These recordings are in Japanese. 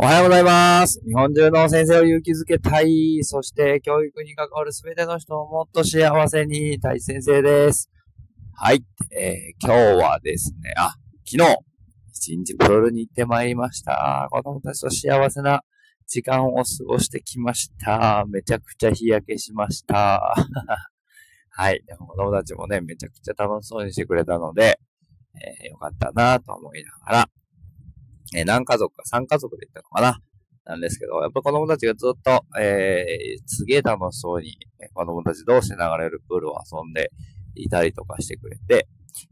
おはようございます。日本中の先生を勇気づけたい。そして教育に関わるすべての人をもっと幸せにたい先生です。はい。えー今日はですね、あ、昨日、一日プロルに行ってまいりました。子供たちと幸せな時間を過ごしてきました。めちゃくちゃ日焼けしました。はい。でも子供たちもね、めちゃくちゃ楽しそうにしてくれたので、えーよかったなと思いながら、えー何家族か3家族で行ったのかななんですけど、やっぱ子供たちがずっと、えーすげえ楽しそうに、子供たち同士で流れるプールを遊んでいたりとかしてくれて、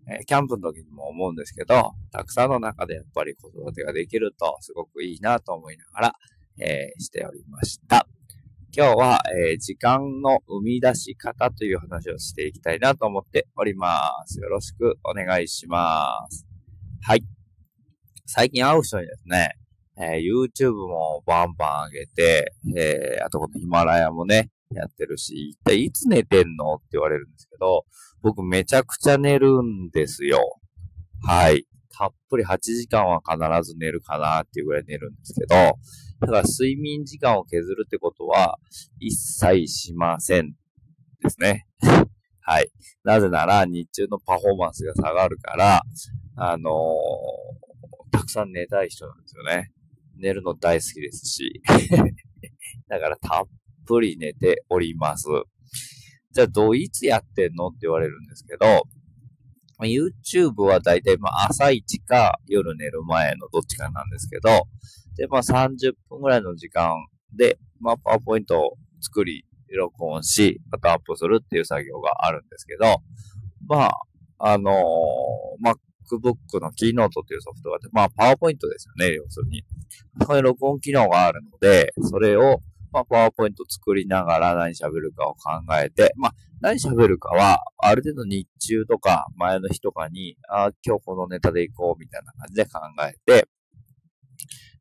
えーキャンプの時にも思うんですけど、たくさんの中でやっぱり子育てができるとすごくいいなと思いながら、えーしておりました。今日は、えー時間の生み出し方という話をしていきたいなと思っております。よろしくお願いします。はい。最近会う人にですね、えー YouTube もバンバン上げて、えーあとこのヒマラヤもね、やってるし、一体いつ寝てんのって言われるんですけど、僕めちゃくちゃ寝るんですよ。はい。たっぷり8時間は必ず寝るかなっていうぐらい寝るんですけど、だから睡眠時間を削るってことは一切しませんですね。はい。なぜなら日中のパフォーマンスが下がるから、あのーたくさん寝たい人なんですよね。寝るの大好きですし。だからたっぷり寝ております。じゃあ、どういつやってんのって言われるんですけど、YouTube はだいたいまあ朝一か夜寝る前のどっちかなんですけど、で、まあ30分ぐらいの時間で、まあパワーポイントを作り、録音し、またアップするっていう作業があるんですけど、まあ、あのー、MacBook のキーノートっていうソフトがあって、まあ、パワーポイントですよね、要するに。そこに録音機能があるので、それを、まあ、パワーポイント作りながら何喋るかを考えて、まあ、何喋るかは、ある程度日中とか前の日とかに、あー今日このネタでいこうみたいな感じで考えて、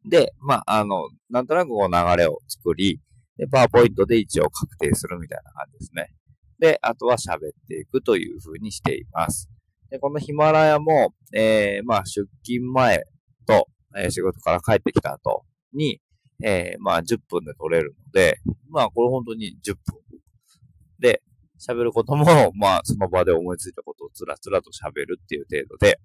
で、まあ、あの、なんとなくこう流れを作り、で、パワーポイントで一応確定するみたいな感じですね。で、あとは喋っていくという風にしています。で、このヒマラヤも、えー、まあ、出勤前と、えー仕事から帰ってきた後に、えー、まあ、10分で撮れるので、まあ、これ本当に10分。で、喋ることも、まあ、その場で思いついたことをつらつらと喋るっていう程度で、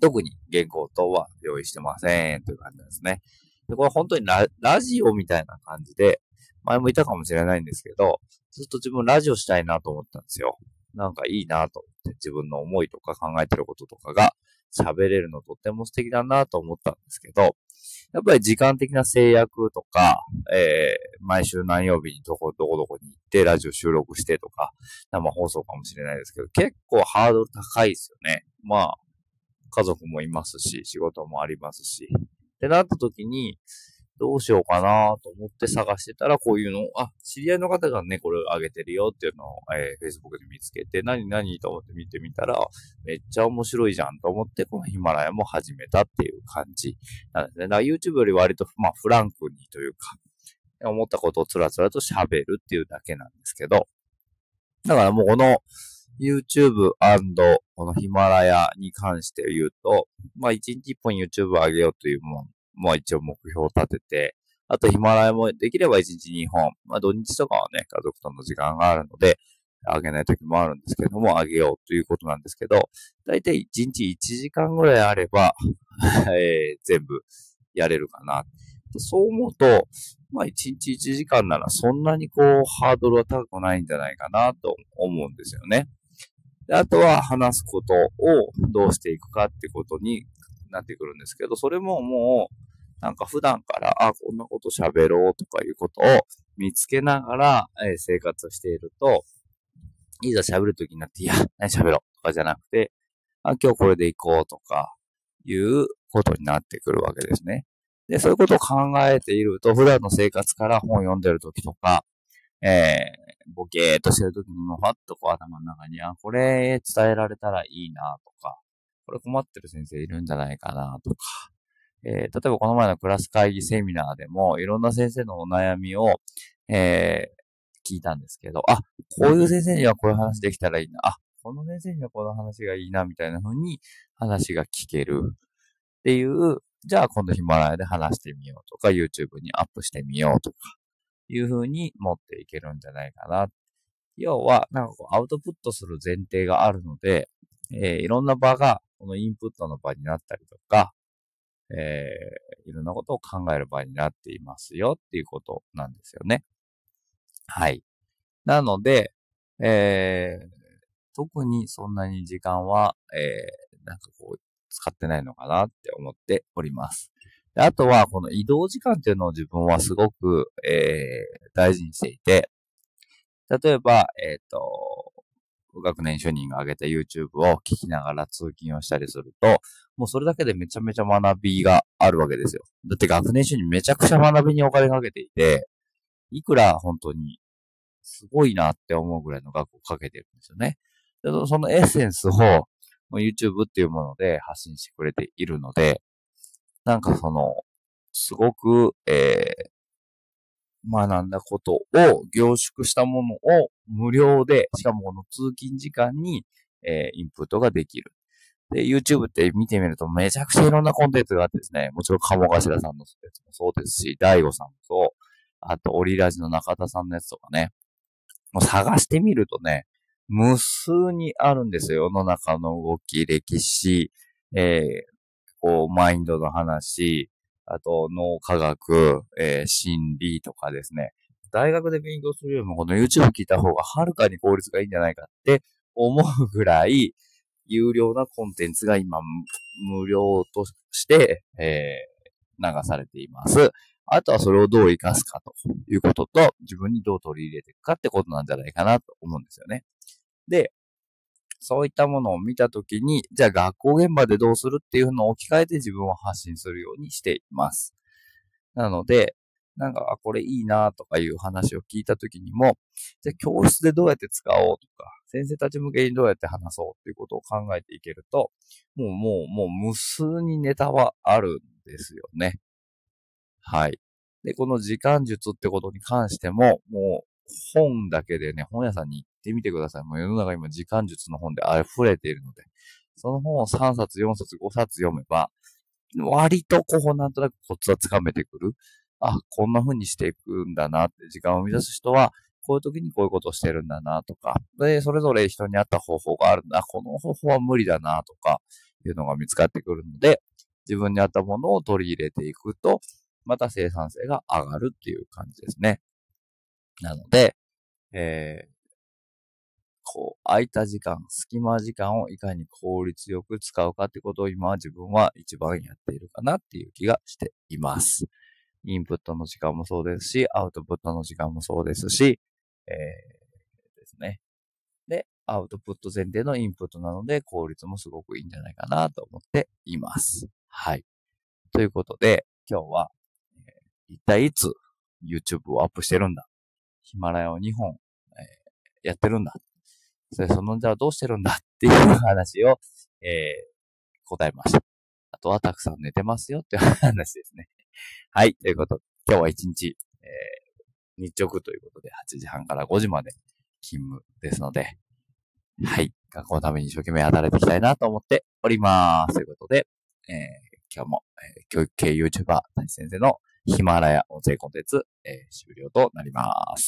特に原稿等は用意してませんという感じなんですね。で、これ本当にララジオみたいな感じで、前も言ったかもしれないんですけど、ずっと自分ラジオしたいなと思ったんですよ。なんかいいなとって、自分の思いとか考えてることとかが喋れるのとっても素敵だなと思ったんですけど、やっぱり時間的な制約とか、えー、毎週何曜日にどこ、どこどこに行ってラジオ収録してとか、生放送かもしれないですけど、結構ハードル高いですよね。まあ、家族もいますし、仕事もありますし。ってなった時に、どうしようかなと思って探してたら、こういうのを、あ、知り合いの方がね、これ上げてるよっていうのを、えー Facebook で見つけて、何何と思って見てみたら、めっちゃ面白いじゃんと思って、このヒマラヤも始めたっていう感じなんですね。だから YouTube より割と、まあ、フランクにというか、思ったことをつらつらと喋るっていうだけなんですけど、だからもうこの YouTube& このヒマラヤに関して言うと、まあ1日1本 YouTube 上げようというもん、もう一応目標を立てて、あとヒマラヤもできれば1日2本、まあ土日とかはね、家族との時間があるので、上げない時もあるんですけども、上げようということなんですけど、だいたい1日1時間ぐらいあれば、えー全部やれるかな。そう思うと、まあ1日1時間ならそんなにこうハードルは高くないんじゃないかなと思うんですよね。であとは話すことをどうしていくかってことになってくるんですけど、それももうなんか普段から、あ、こんなこと喋ろうとかいうことを見つけながら、えー生活していると、いざ喋るときになって、いや、何喋ろうとかじゃなくて、あ、今日これで行こうとかいうことになってくるわけですね。で、そういうことを考えていると、普段の生活から本を読んでるときとか、えー、ボケーっとしてるときにも、ファッとこう頭の中に、あ、これ伝えられたらいいなとか、これ困ってる先生いるんじゃないかなとか、えー、例えばこの前のクラス会議セミナーでも、いろんな先生のお悩みを、えー、聞いたんですけど、あ、こういう先生にはこういう話できたらいいな、あ、この先生にはこの話がいいな、みたいな風に話が聞けるっていうじゃあ今度ヒマラヤで話してみようとか、YouTube にアップしてみようとか、いう風に持っていけるんじゃないかな。要は、なんかこう、アウトプットする前提があるので、えー、いろんな場が、このインプットの場になったりとか、えー、いろんなことを考える場合になっていますよっていうことなんですよね。はい。なので、えー、特にそんなに時間は、えー、なんかこう、使ってないのかなって思っております。であとは、この移動時間っていうのを自分はすごく、えー、大事にしていて、例えば、えっ、ー、と、学年主任が上げた YouTube を聞きながら通勤をしたりすると、もうそれだけでめちゃめちゃ学びがあるわけですよ。だって学年主任めちゃくちゃ学びにお金かけていて、いくら本当にすごいなって思うぐらいの額をかけてるんですよね。そのエッセンスを YouTube っていうもので発信してくれているので、なんかその、すごく、えー、学んだことを凝縮したものを無料で、しかもこの通勤時間に、えー、インプットができる。で、YouTube って見てみるとめちゃくちゃいろんなコンテンツがあってですね、もちろん鴨頭さんのやつもそうですし、大悟さんもそう、あと、オリラジの中田さんのやつとかね、もう探してみるとね、無数にあるんですよ。世の中の動き、歴史、えー、こう、マインドの話、あと、脳科学、えー、心理とかですね。大学で勉強するよりも、この YouTube 聞いた方がはるかに効率がいいんじゃないかって思うぐらい、有料なコンテンツが今、無料として、えー、流されています。あとはそれをどう活かすかということと、自分にどう取り入れていくかってことなんじゃないかなと思うんですよね。で、そういったものを見たときに、じゃあ学校現場でどうするっていうのを置き換えて自分を発信するようにしています。なので、なんか、あ、これいいなとかいう話を聞いたときにも、じゃあ教室でどうやって使おうとか、先生たち向けにどうやって話そうっていうことを考えていけると、もうもう、もう無数にネタはあるんですよね。はい。で、この時間術ってことに関しても、もう本だけでね、本屋さんに行てみてください。もう世の中今時間術の本で溢れているので、その本を3冊、4冊、5冊読めば、割とこうなんとなくコツはつかめてくる。あ、こんな風にしていくんだなって時間を生み出す人は、こういう時にこういうことをしてるんだなとか、で、それぞれ人に合った方法があるんだ。この方法は無理だなとか、いうのが見つかってくるので、自分に合ったものを取り入れていくと、また生産性が上がるっていう感じですね。なので、えー、こう、空いた時間、隙間時間をいかに効率よく使うかってことを今は自分は一番やっているかなっていう気がしています。インプットの時間もそうですし、アウトプットの時間もそうですし、えー、ですね。で、アウトプット前提のインプットなので効率もすごくいいんじゃないかなと思っています。はい。ということで、今日は、えー、一体いつ YouTube をアップしてるんだヒマラヤを2本、えー、やってるんだ。それそのじゃあどうしてるんだっていう話を、えー、答えました。あとはたくさん寝てますよっていう話ですね。はい。ということで、今日は1日、えー、日直ということで、8時半から5時まで勤務ですので、はい。学校のために一生懸命働いていきたいなと思っております。ということで、えー、今日も、えー、教育系 YouTuber、谷先生のヒマラヤ音声コンテンツ、えー、終了となります。